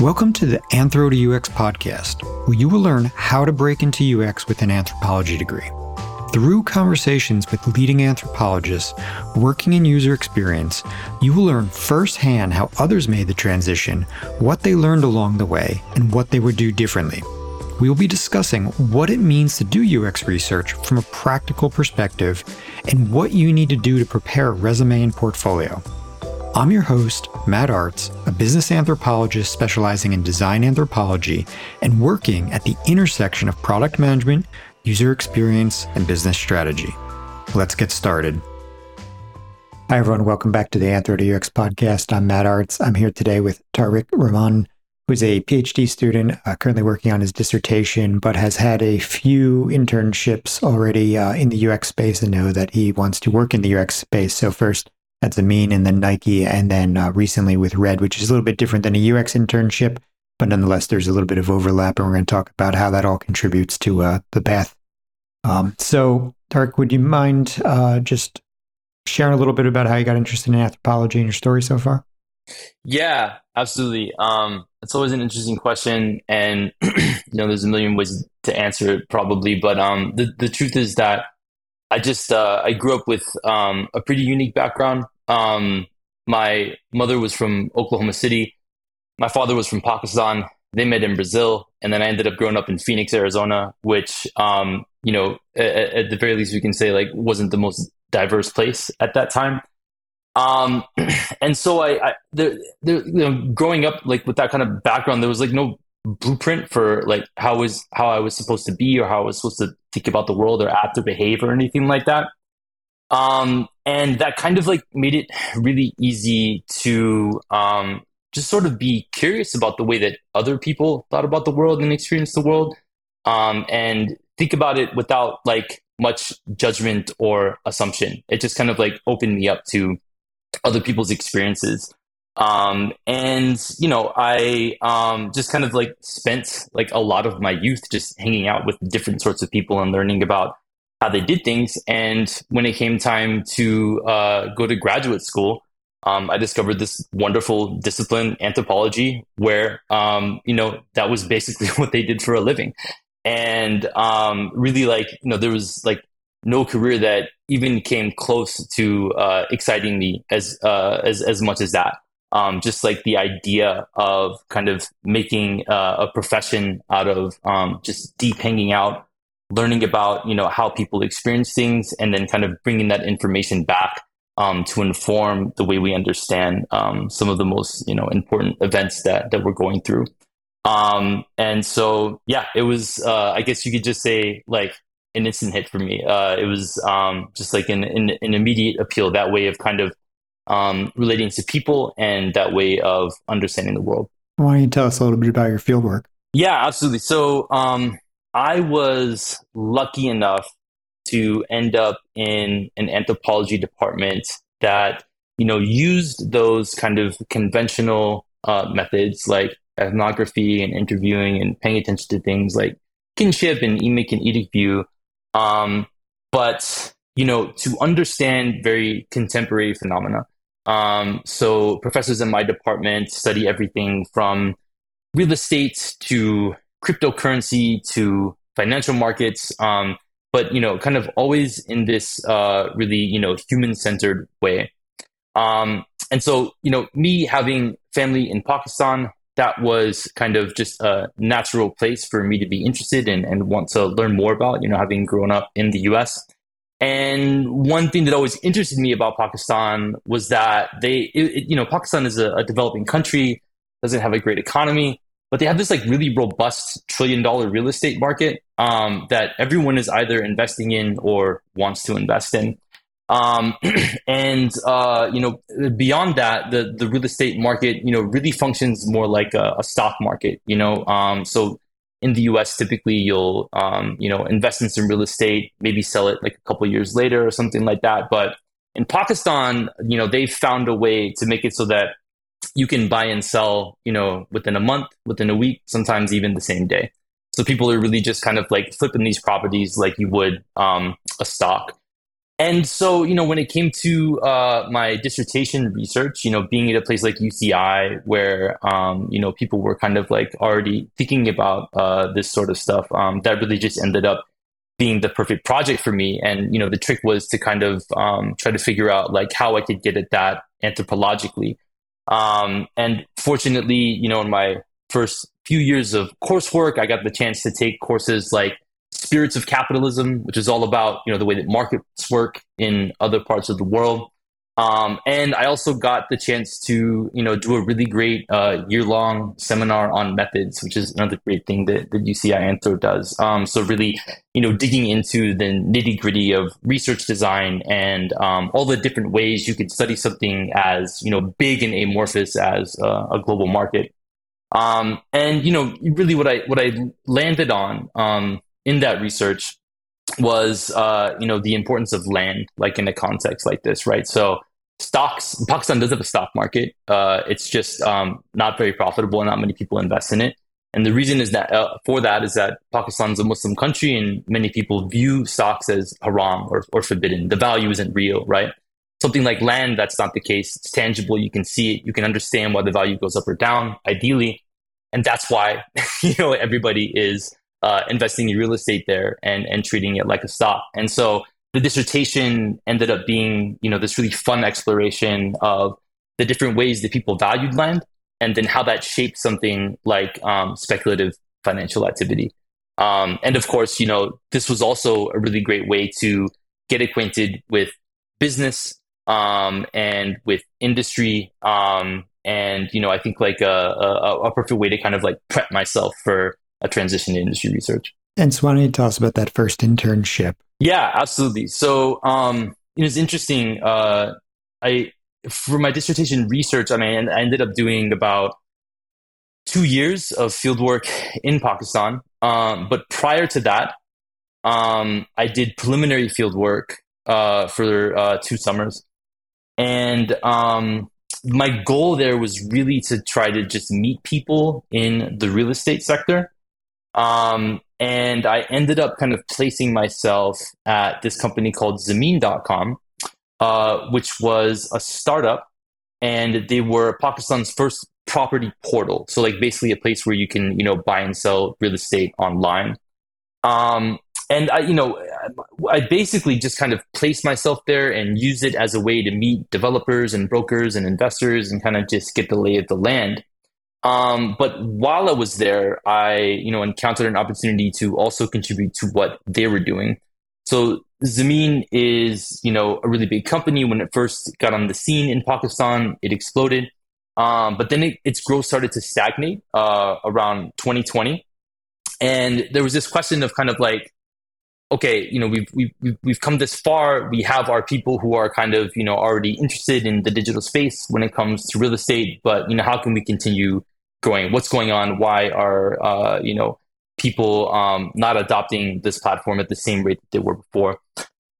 Welcome to the Anthro to UX podcast, where you will learn how to break into UX with an anthropology degree. Through conversations with leading anthropologists working in user experience, you will learn firsthand how others made the transition, what they learned along the way, and what they would do differently. We will be discussing what it means to do UX research from a practical perspective and what you need to do to prepare a resume and portfolio. I'm your host, Matt Artz, a business anthropologist specializing in design anthropology and working at the intersection of product management, user experience, and business strategy. Let's get started. Hi, everyone. Welcome back to the Anthro UX podcast. I'm Matt Artz. I'm here today with Tariq Rahman, who's a PhD student uh, currently working on his dissertation, but has had a few internships already uh, in the UX space and know that he wants to work in the UX space. So, first, that's Zameen, and then Nike, and then uh, recently with ReD, which is a little bit different than a UX internship, but nonetheless, there's a little bit of overlap, and we're going to talk about how that all contributes to uh, the path. Um, so, Tariq, would you mind uh, just sharing a little bit about how you got interested in anthropology and your story so far? Yeah, absolutely. Um, it's always an interesting question, and you know, there's a million ways to answer it, probably. But um, the the truth is that I just uh, I grew up with um, a pretty unique background. Um, my mother was from Oklahoma City. My father was from Pakistan. They met in Brazil, and then I ended up growing up in Phoenix, Arizona, which um, you know, at, at, the very least, we can say like wasn't the most diverse place at that time. Um, and so I, I there, you know, growing up like with that kind of background, there was like no blueprint for like how was how I was supposed to be or how I was supposed to think about the world or act or behave or anything like that. Um, and that kind of like made it really easy to um, just sort of be curious about the way that other people thought about the world and experienced the world, um, and think about it without like much judgment or assumption. It just kind of like opened me up to other people's experiences. Um, and you know, I um, just kind of like spent like a lot of my youth just hanging out with different sorts of people and learning about how they did things. And when it came time to uh, go to graduate school, um, I discovered this wonderful discipline, anthropology, where um, you know that was basically what they did for a living, and um, really like you know there was like no career that even came close to uh, exciting me as uh, as as much as that um, just like the idea of kind of making uh, a profession out of um, just deep hanging out, learning about you know how people experience things, and then kind of bringing that information back um, to inform the way we understand um, some of the most you know important events that that we're going through. Um, and so, yeah, it was. Uh, I guess you could just say like an instant hit for me. Uh, it was um, just like an, an, an immediate appeal. That way of kind of um, relating to people and that way of understanding the world. Why don't you tell us a little bit about your fieldwork? Yeah, absolutely. So um, I was lucky enough to end up in an anthropology department that you know used those kind of conventional uh, methods like ethnography and interviewing and paying attention to things like kinship and emic and etic view. Um, but you know to understand very contemporary phenomena um, so professors in my department study everything from real estate to cryptocurrency to financial markets. Um, but you know, kind of always in this uh, really you know human-centered way. Um, and so you know, me having family in Pakistan, that was kind of just a natural place for me to be interested in and want to learn more about. You know, having grown up in the U.S. And one thing that always interested me about Pakistan was that they, it, it, you know, Pakistan is a, a, developing country, doesn't have a great economy, but they have this like really robust trillion dollar real estate market um, that everyone is either investing in or wants to invest in. Um, and uh, you know, beyond that, the the real estate market, you know, really functions more like a, a stock market. You know, um, so in the US, typically you'll um, you know invest in some real estate, maybe sell it like a couple years later or something like that. But in Pakistan, you know they've found a way to make it so that you can buy and sell, you know, within a month, within a week, sometimes even the same day. So people are really just kind of like flipping these properties like you would um, a stock. and so, you know, when it came to uh, my dissertation research, you know, being at a place like UCI where, um, you know, people were kind of like already thinking about uh, this sort of stuff, um, that really just ended up being the perfect project for me. And, you know, the trick was to kind of um, try to figure out like how I could get at that anthropologically. Um, and fortunately, you know, in my first few years of coursework, I got the chance to take courses like Spirits of Capitalism, which is all about you know the way that markets work in other parts of the world. Um, and I also got the chance to you know do a really great uh, year long seminar on methods, which is another great thing that, that UCI Anthro does. Um, so really, you know, digging into the nitty gritty of research design and um, all the different ways you could study something as you know big and amorphous as uh, a global market. Um, and you know, really, what I what I landed on um, in that research was uh, you know the importance of land, like in a context like this, right? So stocks, Pakistan does have a stock market. Uh, it's just um, not very profitable, and not many people invest in it. And the reason is that uh, for that is that Pakistan is a Muslim country, and many people view stocks as haram or, or forbidden. The value isn't real, right? Something like land, that's not the case. It's tangible. You can see it. You can understand why the value goes up or down, ideally, and that's why you know everybody is uh, investing in real estate there and and treating it like a stock. And so the dissertation ended up being you know this really fun exploration of the different ways that people valued land and then how that shaped something like um, speculative financial activity. Um, and of course, you know this was also a really great way to get acquainted with business um, and with industry. Um, and you know, I think like a, a, a perfect way to kind of like prep myself for a transition to industry research. And so, why don't you tell us about that first internship? Yeah, absolutely. So, um, it was interesting. Uh, I for my dissertation research, I mean, I ended up doing about two years of fieldwork in Pakistan. Um, but prior to that, um, I did preliminary fieldwork uh, for uh, two summers, and um, my goal there was really to try to just meet people in the real estate sector um, and I ended up kind of placing myself at this company called Zameen.com, uh, which was a startup, and they were Pakistan's first property portal. So, like, basically a place where you can, you know, buy and sell real estate online. Um, and I, you know, I basically just kind of placed myself there and used it as a way to meet developers and brokers and investors and kind of just get the lay of the land. Um, but while I was there, I you know encountered an opportunity to also contribute to what they were doing. So Zameen is you know a really big company. When it first got on the scene in Pakistan, it exploded. Um, but then it, its growth started to stagnate uh, around 2020, and there was this question of kind of like, okay, you know, we've, we've we've come this far. We have our people who are kind of you know already interested in the digital space when it comes to real estate, but you know, how can we continue going? What's going on? Why are uh, you know people um, not adopting this platform at the same rate that they were before?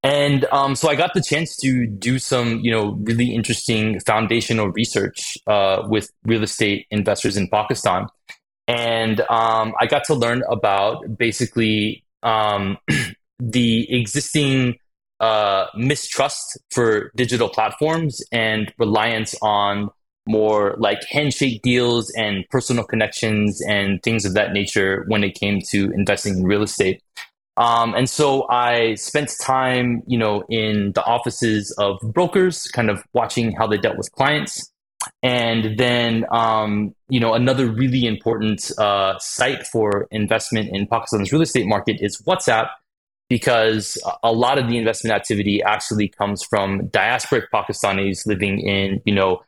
And um, so I got the chance to do some, you know, really interesting foundational research uh, with real estate investors in Pakistan, and um, I got to learn about basically um, the existing uh, mistrust for digital platforms and reliance on more like handshake deals and personal connections and things of that nature when it came to investing in real estate. Um, and so I spent time, you know, in the offices of brokers, kind of watching how they dealt with clients. And then, um, you know, another really important uh, site for investment in Pakistan's real estate market is WhatsApp, because a lot of the investment activity actually comes from diasporic Pakistanis living in, you know,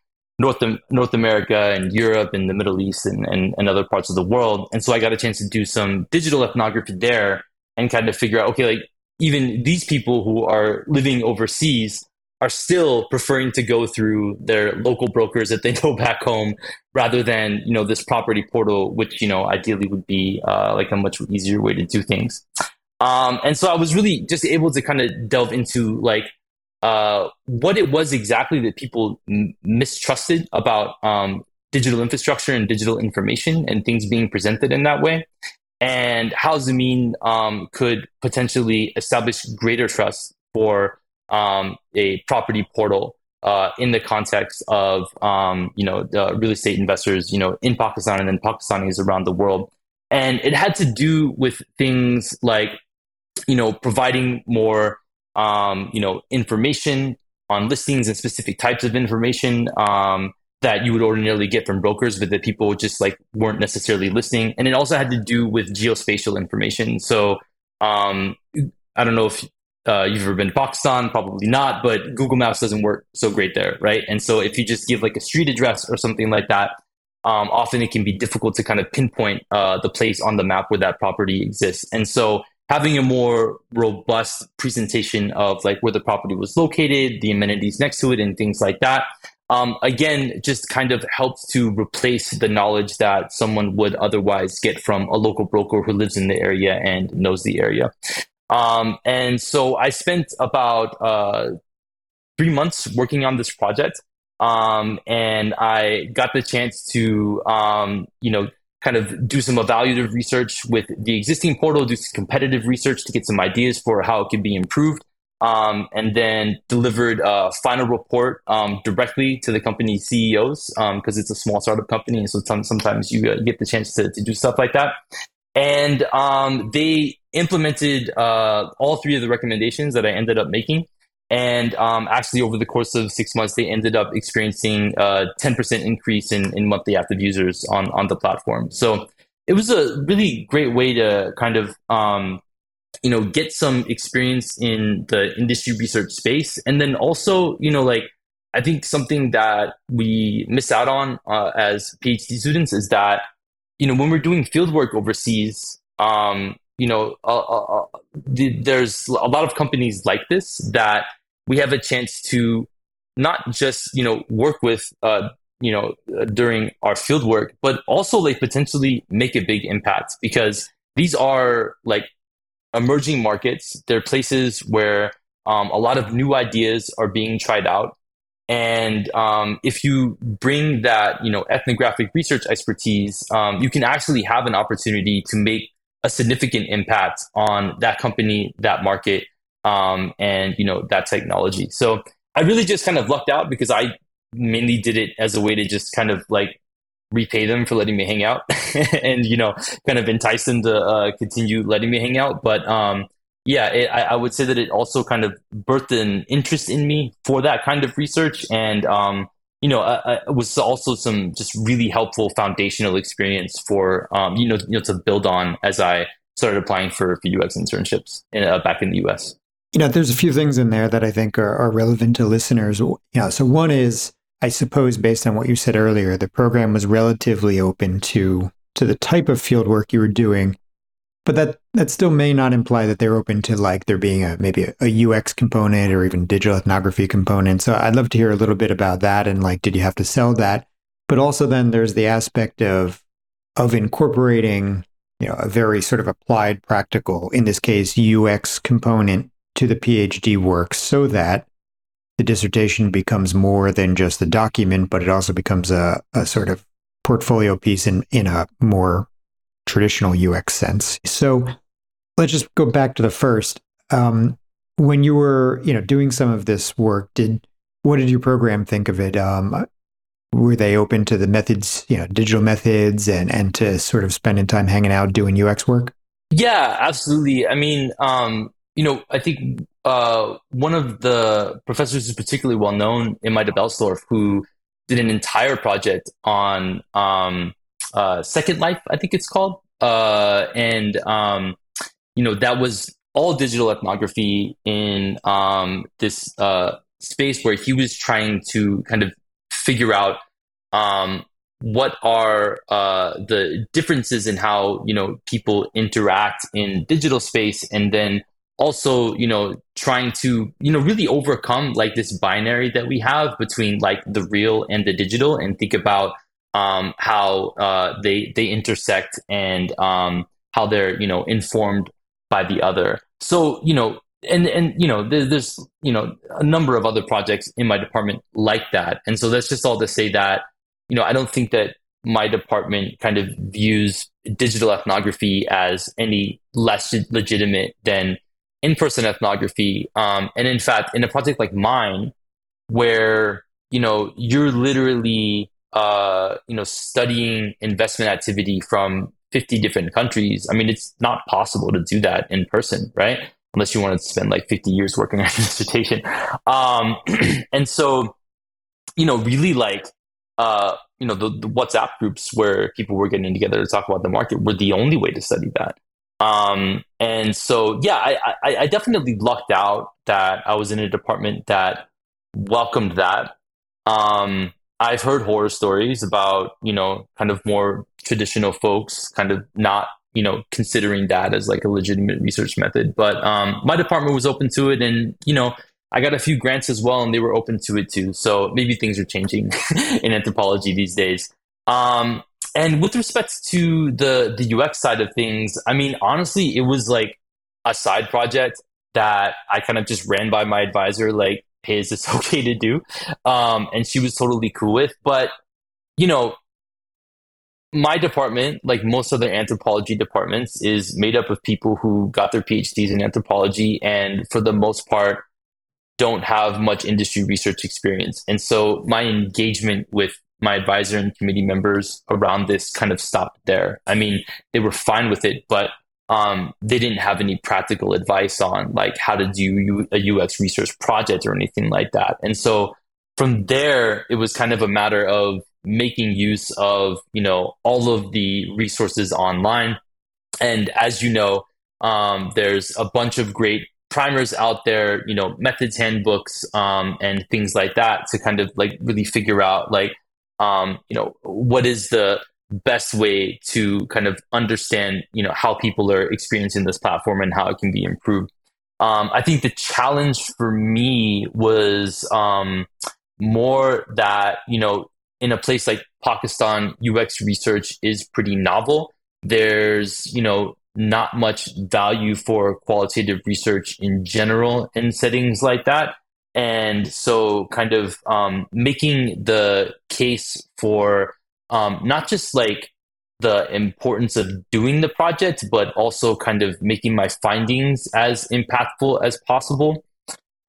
North North America and Europe and the Middle East and, and, and other parts of the world. And so I got a chance to do some digital ethnography there and kind of figure out, okay, like even these people who are living overseas are still preferring to go through their local brokers that they know back home rather than you know this property portal which you know ideally would be uh, like a much easier way to do things um, and so i was really just able to kind of delve into like uh, what it was exactly that people m- mistrusted about um, digital infrastructure and digital information and things being presented in that way, and how Zameen um, could potentially establish greater trust for um, a property portal uh, in the context of um, you know the real estate investors you know in Pakistan and then Pakistanis around the world, and it had to do with things like you know providing more um, you know information on listings and specific types of information um, that you would ordinarily get from brokers, but that people just like weren't necessarily listening. And it also had to do with geospatial information. So um, I don't know if uh, you've ever been to Pakistan, probably not, but Google Maps doesn't work so great there, right? And so if you just give like a street address or something like that, um, often it can be difficult to kind of pinpoint uh, the place on the map where that property exists. And so having a more robust presentation of like where the property was located, the amenities next to it, and things like that. Um, again, just kind of helps to replace the knowledge that someone would otherwise get from a local broker who lives in the area and knows the area. Um, and so I spent about uh, three months working on this project. Um, and I got the chance to, um, you know, kind of do some evaluative research with the existing portal, do some competitive research to get some ideas for how it could be improved, um, and then delivered a final report um, directly to the company CEOs because um, it's a small startup company, and so sometimes you uh, get the chance to, to do stuff like that. And um, they implemented uh, all three of the recommendations that I ended up making. And um, actually, over the course of six months, they ended up experiencing a 10% increase in, in monthly active users on, on the platform. So it was a really great way to kind of um, you know get some experience in the industry research space and then also you know like i think something that we miss out on uh, as phd students is that you know when we're doing field work overseas um, you know uh, uh, uh there's a lot of companies like this that we have a chance to not just you know work with uh, you know uh, during our field work, but also like potentially make a big impact because these are like emerging markets. They're places where um, a lot of new ideas are being tried out. And um, if you bring that, you know, ethnographic research expertise, um, you can actually have an opportunity to make a significant impact on that company, that market, um, and you know that technology. So I really just kind of lucked out because I mainly did it as a way to just kind of like repay them for letting me hang out and you know kind of entice them to uh, continue letting me hang out. But um, yeah, it, I, I, would say that it also kind of birthed an interest in me for that kind of research and. Um, you know, uh was also some just really helpful foundational experience for um, you know, you know, to build on as I started applying for, for UX internships in, uh, back in the US. You know, there's a few things in there that I think are, are relevant to listeners. You know, so one is, I suppose, based on what you said earlier, the program was relatively open to to the type of field work you were doing, but that that still may not imply that they're open to like there being a maybe a, a UX component or even digital ethnography component. So I'd love to hear a little bit about that and like, did you have to sell that? But also then there's the aspect of of incorporating you know a very sort of applied practical in this case ux component to the PhD work so that the dissertation becomes more than just the document, but it also becomes a, a sort of portfolio piece in, in a more traditional UX sense. So let's just go back to the first. Um, when you were, you know, doing some of this work, did what did your program think of it? Um, were they open to the methods, you know, digital methods, and and to sort of spending time hanging out doing UX work? Yeah, absolutely. I mean, um, you know, I think uh, one of the professors who's particularly well known in Boellstorff, who did an entire project on um, uh, Second Life, I think it's called, uh, and um, you know that was all digital ethnography in um, this uh, space where he was trying to kind of figure out um, what are uh, the differences in how you know people interact in digital space, and then also you know trying to you know really overcome like this binary that we have between like the real and the digital and think about um, how uh, they they intersect and um, how they're you know informed by the other. So you know and and you know there's, there's you know a number of other projects in my department like that. And so that's just all to say that you know i don't think that my department kind of views digital ethnography as any less legitimate than in-person ethnography. Um, and in fact, in a project like mine, where you know you're literally uh, you know studying investment activity from 50 different countries. I mean, it's not possible to do that in person, right? Unless you want to spend like 50 years working on a dissertation. Um, and so, you know, really like uh, you know the, the, WhatsApp groups where people were getting together to talk about the market were the only way to study that. Um, and so, yeah, I, I, I, definitely lucked out that I was in a department that welcomed that. Um, I've heard horror stories about you know kind of more traditional folks kind of not you know considering that as like a legitimate research method, but um, my department was open to it, and you know I got a few grants as well, and they were open to it too. So maybe things are changing in anthropology these days. Um, and with respect to the the UX side of things, I mean, honestly, it was like a side project that I kind of just ran by my advisor, like, "Hey, is this okay to do?" Um, and she was totally cool with. But you know, my department, like most other anthropology departments, is made up of people who got their PhDs in anthropology, and for the most part don't have much industry research experience. And so my engagement with my advisor and committee members around this kind of stopped there. I mean, they were fine with it, but um, they didn't have any practical advice on like how to do a UX research project or anything like that. And so from there, it was kind of a matter of making use of you know all of the resources online. And as you know, um, there's a bunch of great primers out there, you know, methods handbooks um, and things like that to kind of like really figure out like, um, you know, what is the best way to kind of understand, you know, how people are experiencing this platform and how it can be improved. Um, I think the challenge for me was um, more that, you know, in a place like Pakistan, UX research is pretty novel. There's, you know, not much value for qualitative research in general in settings like that. And so, kind of um, making the case for um, not just like the importance of doing the project, but also kind of making my findings as impactful as possible.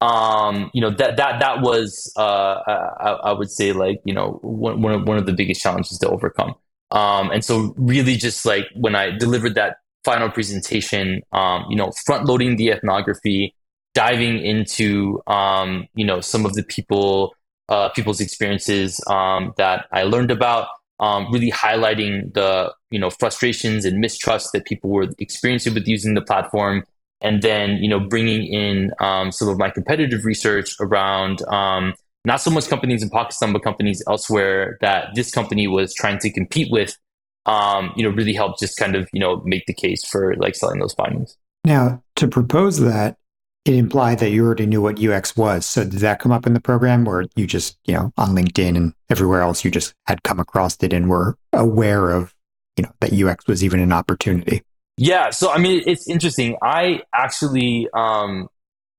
Um, you know that that that was uh, I, I, would say like you know one one of, one of the biggest challenges to overcome. Um, and so really just like when I delivered that final presentation, um, you know, front loading the ethnography, diving into, um, you know, some of the people, uh, people's experiences um, that I learned about, um, really highlighting the, you know, frustrations and mistrust that people were experiencing with using the platform. And then, you know, bringing in um, some of my competitive research around um, not so much companies in Pakistan, but companies elsewhere that this company was trying to compete with um, you know, really help just kind of, you know, make the case for like selling those findings. Now, to propose that, it implied that you already knew what UX was. So did that come up in the program or you just, you know, on LinkedIn and everywhere else, you just had come across it and were aware of, you know, that UX was even an opportunity? Yeah. So, I mean, it's interesting. I actually um,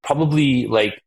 probably like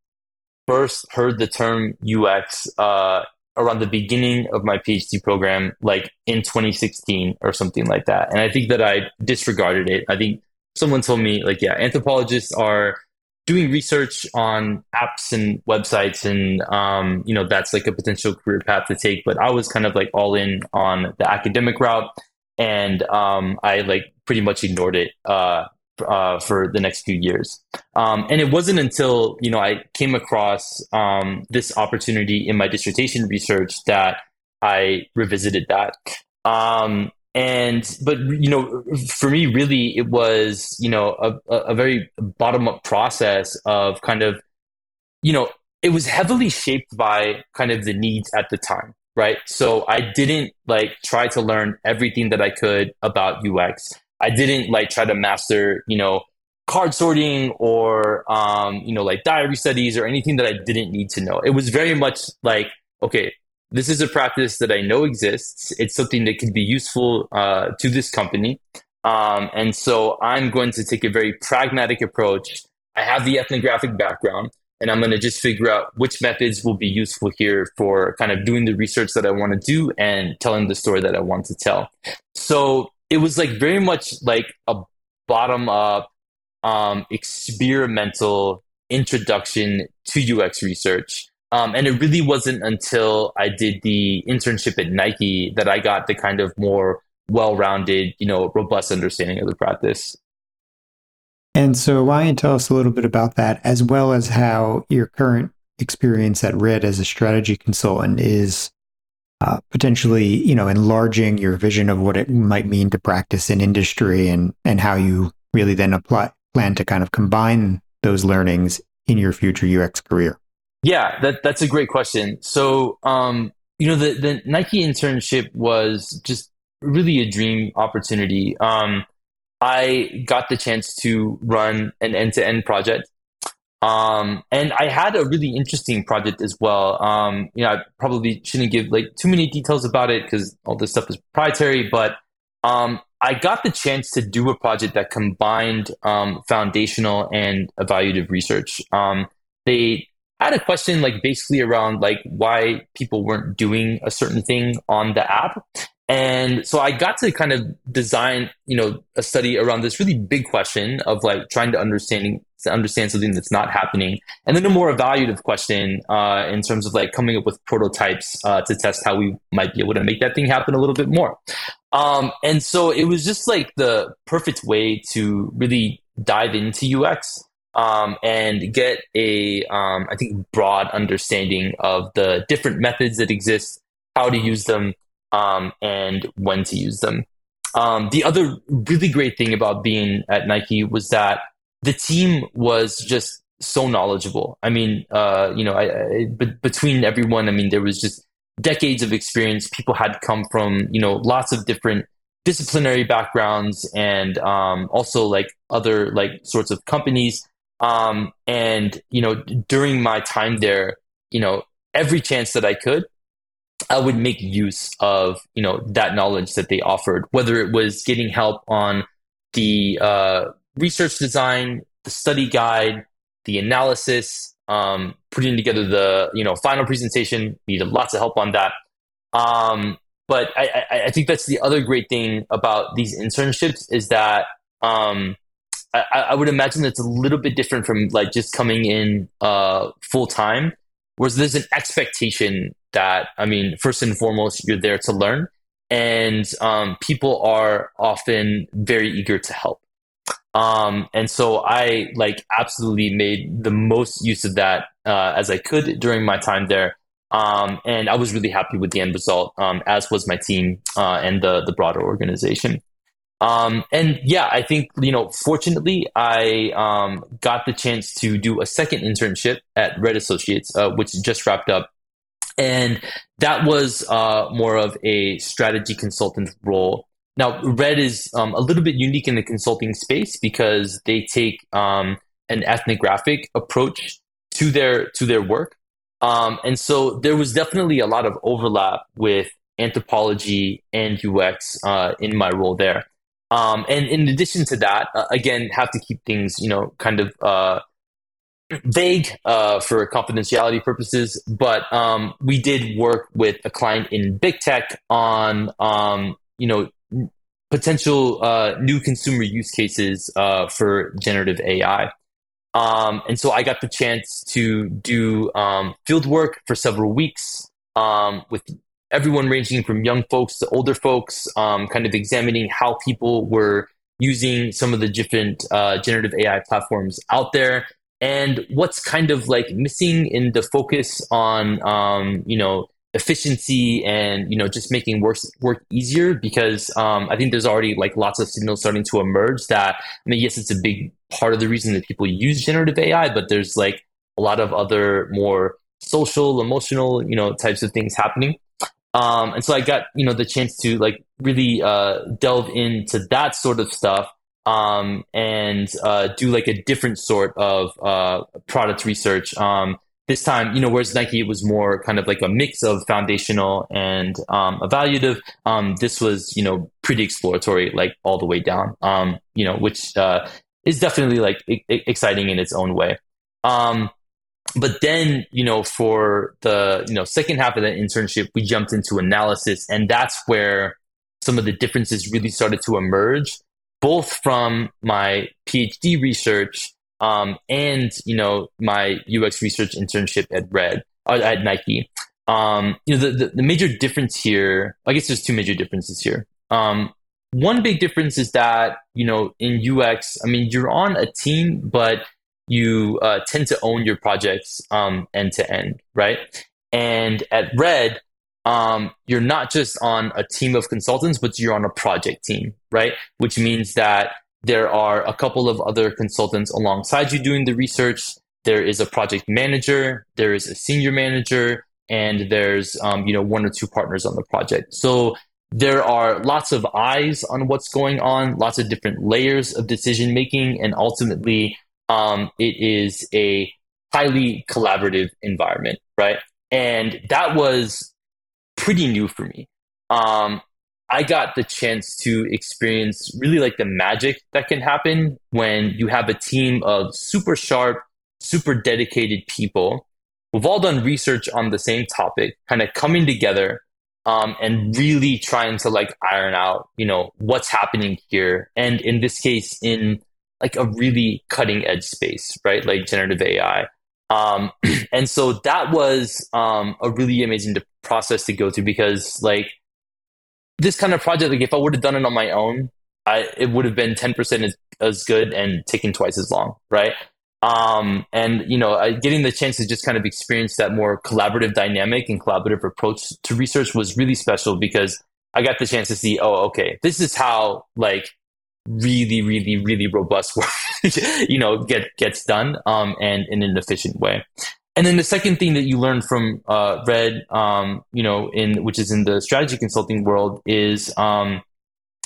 first heard the term UX uh, around the beginning of my PhD program, like in 2016 or something like that. And I think that I disregarded it. I think someone told me, like, yeah, anthropologists are doing research on apps and websites, and um, you know that's like a potential career path to take. But I was kind of like all in on the academic route, and um, I like pretty much ignored it. Uh, uh, for the next few years. Um, and it wasn't until you know I came across um, this opportunity in my dissertation research that I revisited that. And but you know, for me, really, it was you know a, a very bottom up process of kind of you know it was heavily shaped by kind of the needs at the time right so i didn't like try to learn everything that i could about ux I didn't like try to master, you know, card sorting or um, you know, like diary studies or anything that I didn't need to know. It was very much like, okay, this is a practice that I know exists. It's something that could be useful uh, to this company. Um, and so I'm going to take a very pragmatic approach. I have the ethnographic background, and I'm going to just figure out which methods will be useful here for kind of doing the research that I want to do and telling the story that I want to tell. So it was like very much like a bottom up um, experimental introduction to UX research. Um, and it really wasn't until I did the internship at Nike that I got the kind of more well-rounded, you know, robust understanding of the practice. And so, you tell us a little bit about that, as well as how your current experience at ReD as a strategy consultant is uh, potentially, you know, enlarging your vision of what it might mean to practice in industry, and and how you really then apply plan to kind of combine those learnings in your future UX career. Yeah, that that's a great question. So, um, you know, the the Nike internship was just really a dream opportunity. Um, I got the chance to run an end to end project. Um, and I had a really interesting project as well. Um, you know, I probably shouldn't give like too many details about it because all this stuff is proprietary, but um, I got the chance to do a project that combined um, foundational and evaluative research. Um, they had a question like basically around like why people weren't doing a certain thing on the app. And so I got to kind of design, you know, a study around this really big question of like trying to understanding to understand something that's not happening, and then a more evaluative question uh, in terms of like coming up with prototypes uh, to test how we might be able to make that thing happen a little bit more. Um, and so it was just like the perfect way to really dive into UX um, and get a, um, I think, broad understanding of the different methods that exist, how to use them, um, and when to use them. Um, the other really great thing about being at Nike was that the team was just so knowledgeable. I mean, uh, you know, between everyone, I mean, there was just decades of experience. People had come from, you know, lots of different disciplinary backgrounds and um, also like other like sorts of companies. Um, and you know, during my time there, you know, every chance that I could, I would make use of you know that knowledge that they offered, whether it was getting help on the uh, research design, the study guide, the analysis, um, putting together the you know final presentation. Needed lots of help on that. Um, but I, I, I, think that's the other great thing about these internships is that um, I, I, would imagine it's a little bit different from like just coming in uh, full time, whereas there's an expectation that I mean, first and foremost, you're there to learn, and um, people are often very eager to help. Um, and so I like absolutely made the most use of that uh, as I could during my time there. Um, and I was really happy with the end result, um, as was my team uh, and the the broader organization. Um, and yeah, I think you know, fortunately, I um, got the chance to do a second internship at ReD Associates, uh, which just wrapped up and that was uh, more of a strategy consultant role. Now, ReD is um, a little bit unique in the consulting space because they take um, an ethnographic approach to their to their work, um, and so there was definitely a lot of overlap with anthropology and UX uh, in my role there. Um, and in addition to that, uh, again, have to keep things you know kind of uh, vague uh, for confidentiality purposes, but um, we did work with a client in big tech on um, you know potential uh, new consumer use cases uh, for generative AI. Um, and so I got the chance to do um, field work for several weeks um, with everyone ranging from young folks to older folks, um, kind of examining how people were using some of the different uh, generative AI platforms out there and what's kind of like missing in the focus on um, you know efficiency and you know just making work work easier because um, I think there's already like lots of signals starting to emerge that I mean yes it's a big part of the reason that people use generative AI but there's like a lot of other more social emotional you know types of things happening um, and so I got you know the chance to like really uh, delve into that sort of stuff um, and uh, do like a different sort of uh, product research. Um, this time, you know, whereas Nike was more kind of like a mix of foundational and um, evaluative. Um, this was, you know, pretty exploratory, like all the way down. Um, you know, which uh, is definitely like I- exciting in its own way. Um, but then, you know, for the you know second half of the internship, we jumped into analysis, and that's where some of the differences really started to emerge both from my PhD research um, and you know my UX research internship at ReD uh, at Nike. Um, you know the, the, the major difference here. I guess there's two major differences here. Um, one big difference is that you know in UX, I mean you're on a team, but you uh, tend to own your projects um, end to end, right? And at ReD, um, you're not just on a team of consultants, but you're on a project team, right? Which means that there are a couple of other consultants alongside you doing the research. There is a project manager, there is a senior manager, and there's um, you know one or two partners on the project. So there are lots of eyes on what's going on, lots of different layers of decision making, and ultimately, um, it is a highly collaborative environment, right? And that was pretty new for me. Um, I got the chance to experience really like the magic that can happen when you have a team of super sharp, super dedicated people who've all done research on the same topic, kind of coming together um, and really trying to like iron out, you know, what's happening here. And in this case, in like a really cutting edge space, right? Like generative AI. Um, and so that was um, a really amazing process to go through because like this kind of project, like if I would have done it on my own, I, it would have been 10% as, as good and taking twice as long, right? Um, and you know, I, getting the chance to just kind of experience that more collaborative dynamic and collaborative approach to research was really special because I got the chance to see, oh, okay, this is how like really, really, really robust work, you know, get gets done, um, and in an efficient way. And then the second thing that you learn from uh, ReD, um, you know, in which is in the strategy consulting world, is um,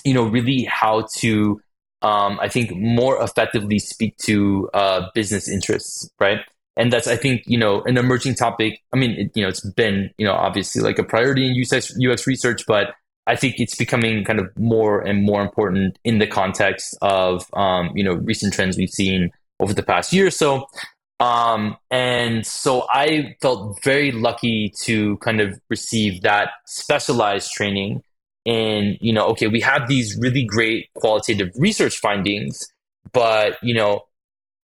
you know really how to, um, I think, more effectively speak to uh, business interests, right? And that's I think you know an emerging topic. I mean, it, you know, it's been you know obviously like a priority in UX UX research, but I think it's becoming kind of more and more important in the context of um, you know recent trends we've seen over the past year or so. Um, and so I felt very lucky to kind of receive that specialized training in, you know, okay, we have these really great qualitative research findings, but, you know,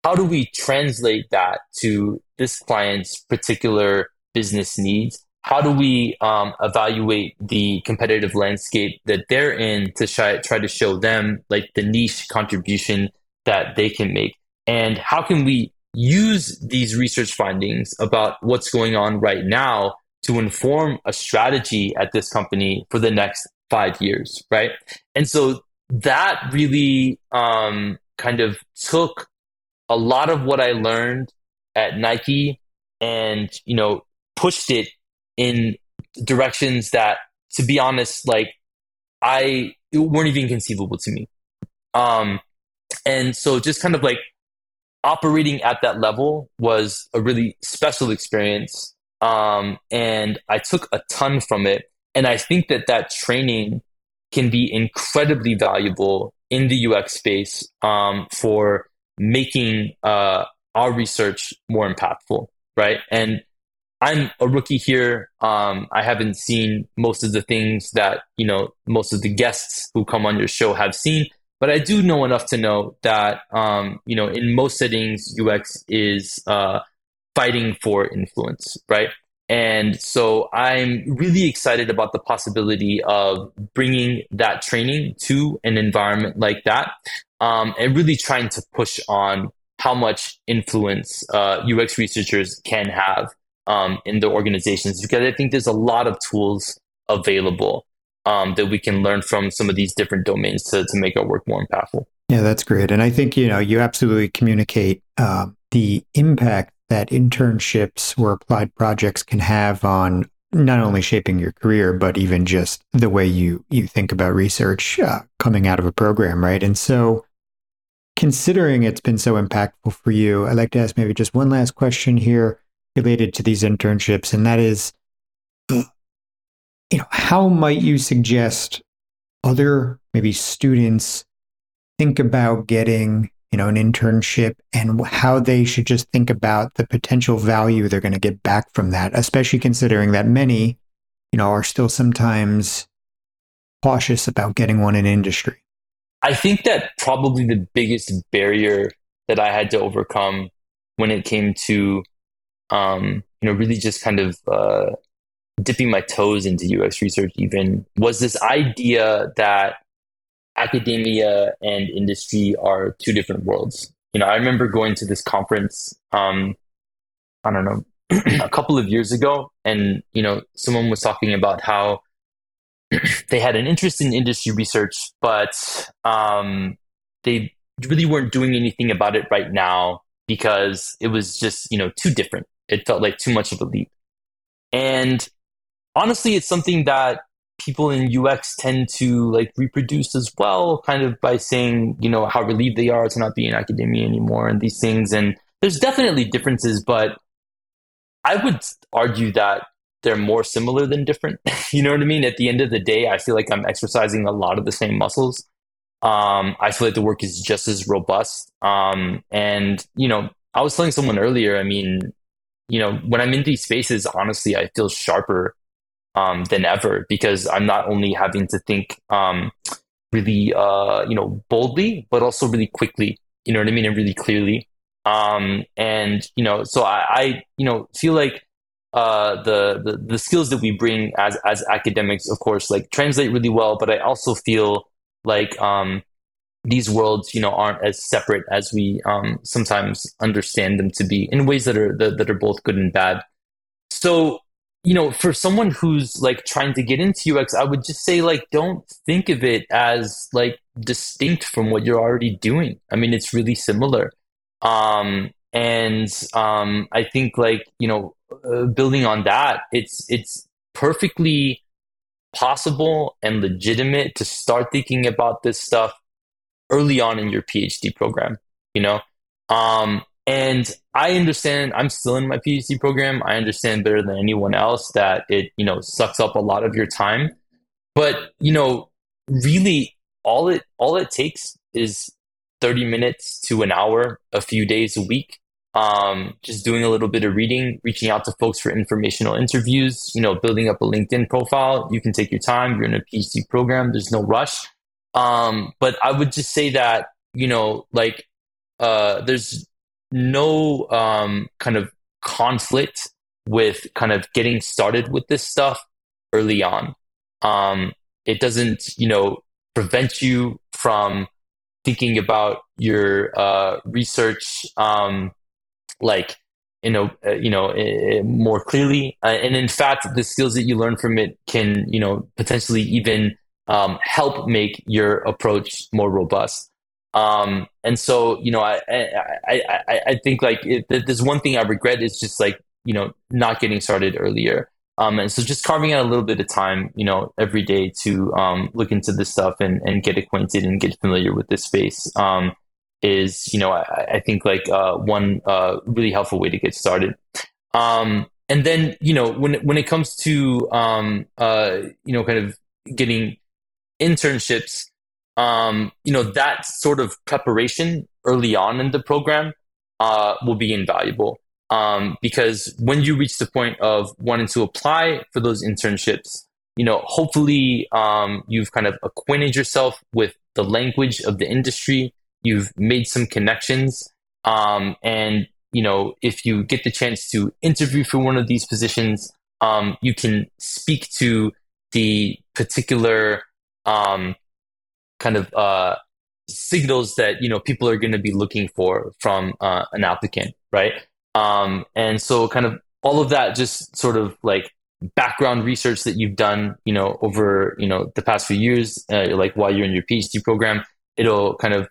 how do we translate that to this client's particular business needs? How do we um, evaluate the competitive landscape that they're in to try, try to show them like the niche contribution that they can make? And how can we use these research findings about what's going on right now to inform a strategy at this company for the next five years, right? And so that really um, kind of took a lot of what I learned at Nike and you know pushed it in directions that, to be honest, like I weren't even conceivable to me. Um, and so just kind of like operating at that level was a really special experience. Um, and I took a ton from it. And I think that that training can be incredibly valuable in the UX space um, for making uh, our research more impactful, right? And I'm a rookie here. Um, I haven't seen most of the things that you know most of the guests who come on your show have seen. But I do know enough to know that um, you know in most settings UX is uh, fighting for influence, right? And so I'm really excited about the possibility of bringing that training to an environment like that, um, and really trying to push on how much influence uh, UX researchers can have um, in the organizations because I think there's a lot of tools available um, that we can learn from some of these different domains to, to make our work more impactful. Yeah, that's great. And I think, you know, you absolutely communicate um, the impact that internships or applied projects can have on not only shaping your career, but even just the way you, you think about research uh, coming out of a program, right? And so, considering it's been so impactful for you, I'd like to ask maybe just one last question here related to these internships, and that is uh, you know, how might you suggest other maybe students think about getting, you know, an internship and how they should just think about the potential value they're going to get back from that, especially considering that many, you know, are still sometimes cautious about getting one in industry? I think that probably the biggest barrier that I had to overcome when it came to, um, you know, really just kind of uh, dipping my toes into UX research, even was this idea that academia and industry are two different worlds. You know, I remember going to this conference, um, I don't know, a couple of years ago, and you know, someone was talking about how they had an interest in industry research, but um, they really weren't doing anything about it right now because it was just you know too different. It felt like too much of a leap, and honestly, it's something that people in UX tend to like reproduce as well, kind of by saying, you know, how relieved they are to not be in academia anymore and these things. And there's definitely differences, but I would argue that they're more similar than different. you know what I mean? At the end of the day, I feel like I'm exercising a lot of the same muscles. Um, I feel like the work is just as robust. Um, and, you know, I was telling someone earlier, I mean, you know, when I'm in these spaces, honestly, I feel sharper um, than ever because I'm not only having to think um, really, uh, you know, boldly, but also really quickly. You know what I mean, and really clearly. Um, and you know, so I, I, you know, feel like uh, the, the the skills that we bring as as academics, of course, like translate really well. But I also feel like um, these worlds, you know, aren't as separate as we um, sometimes understand them to be in ways that are that, that are both good and bad. So you know, for someone who's like trying to get into UX, I would just say like don't think of it as like distinct from what you're already doing. I mean, it's really similar. Um, and um, I think like you know, uh, building on that, it's it's perfectly possible and legitimate to start thinking about this stuff early on in your PhD program. You know, um, and I understand I'm still in my PhD program. I understand better than anyone else that it, you know, sucks up a lot of your time. But, you know, really all it all it takes is 30 minutes to an hour a few days a week. Um, just doing a little bit of reading, reaching out to folks for informational interviews, you know, building up a LinkedIn profile. You can take your time. You're in a PhD program. There's no rush. Um, but I would just say that, you know, like uh, there's no um, kind of conflict with kind of getting started with this stuff early on. Um, it doesn't, you know, prevent you from thinking about your uh, research, um, like you know, uh, you know, uh, more clearly. Uh, and in fact, the skills that you learn from it can, you know, potentially even um, help make your approach more robust. Um, and so, you know, I, I, I, I think like it, there's one thing I regret is just like, you know, not getting started earlier. Um, and so just carving out a little bit of time, you know, every day to um, look into this stuff and, and get acquainted and get familiar with this space um, is, you know, I, I think like uh, one uh, really helpful way to get started. Um, and then, you know, when when it comes to, um, uh, you know, kind of getting internships, um, you know, that sort of preparation early on in the program uh, will be invaluable. Um, because when you reach the point of wanting to apply for those internships, you know, hopefully um, you've kind of acquainted yourself with the language of the industry. You've made some connections, um, and you know, if you get the chance to interview for one of these positions, um, you can speak to the particular um, kind of uh, signals that you know people are going to be looking for from uh, an applicant, right? Um, and so, kind of all of that, just sort of like background research that you've done, you know, over you know the past few years, uh, like while you're in your PhD program, it'll kind of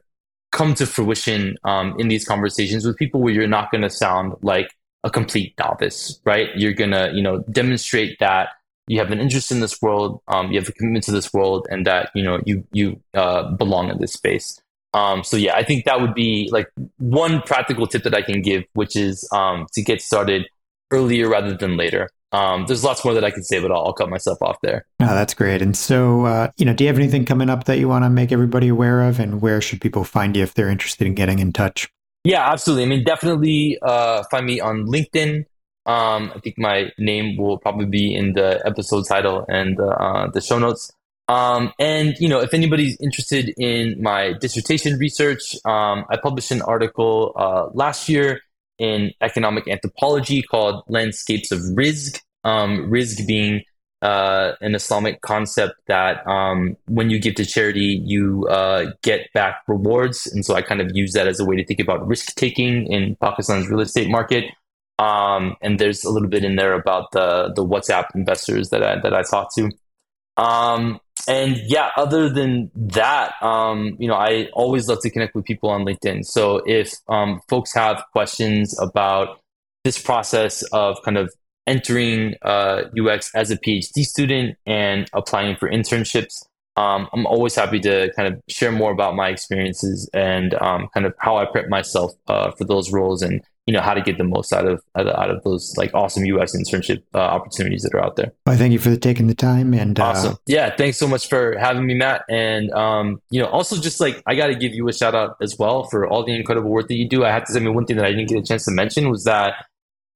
come to fruition um, in these conversations with people where you're not going to sound like a complete novice, right? You're gonna, you know, demonstrate that you have an interest in this world, um, you have a commitment to this world, and that you know you you uh, belong in this space. Um, so yeah, I think that would be like one practical tip that I can give, which is um, to get started earlier rather than later. Um, there's lots more that I can say, but I'll, I'll cut myself off there. No, that's great. And so, uh, you know, do you have anything coming up that you want to make everybody aware of, and where should people find you if they're interested in getting in touch? Yeah, absolutely. I mean, definitely uh, find me on LinkedIn. Um, I think my name will probably be in the episode title and uh, the show notes. Um, and you know, if anybody's interested in my dissertation research, um, I published an article uh, last year in economic anthropology called "Landscapes of Rizq." Um, rizq being uh, an Islamic concept that um, when you give to charity, you uh, get back rewards, and so I kind of use that as a way to think about risk taking in Pakistan's real estate market. Um, and there's a little bit in there about the the WhatsApp investors that I that I talked to. Um, and yeah, other than that, um, you know, I always love to connect with people on LinkedIn. So if um, folks have questions about this process of kind of entering uh, UX as a PhD student and applying for internships, um, I'm always happy to kind of share more about my experiences and um, kind of how I prep myself uh, for those roles and you know how to get the most out of out of those like awesome us internship uh, opportunities that are out there. Well, thank you for taking the time and uh, awesome. Yeah, thanks so much for having me, Matt. And um, you know, also just like I got to give you a shout out as well for all the incredible work that you do. I have to say, I mean, one thing that I didn't get a chance to mention was that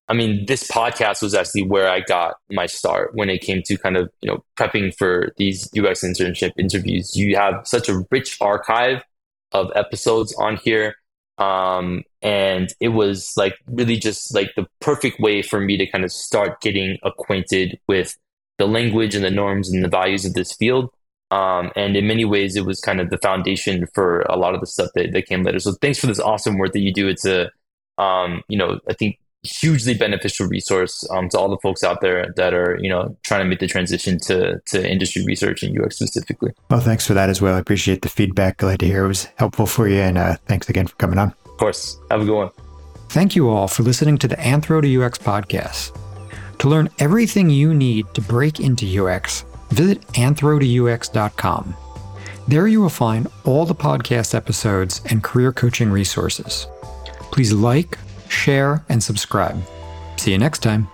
I mean, this podcast was actually where I got my start when it came to kind of, you know, prepping for these UX internship interviews. You have such a rich archive of episodes on here. Um, and it was like really just like the perfect way for me to kind of start getting acquainted with the language and the norms and the values of this field. Um, and in many ways, it was kind of the foundation for a lot of the stuff that, that came later. So thanks for this awesome work that you do. It's a, um, you know, I think hugely beneficial resource um, to all the folks out there that are you know trying to make the transition to to industry research and UX specifically. Well, thanks for that as well. I appreciate the feedback. Glad to hear it was helpful for you, and uh, thanks again for coming on. Course. Have a good one. Thank you all for listening to the Anthro to UX podcast. To learn everything you need to break into UX, visit anthro2ux.com. There you will find all the podcast episodes and career coaching resources. Please like, share, and subscribe. See you next time.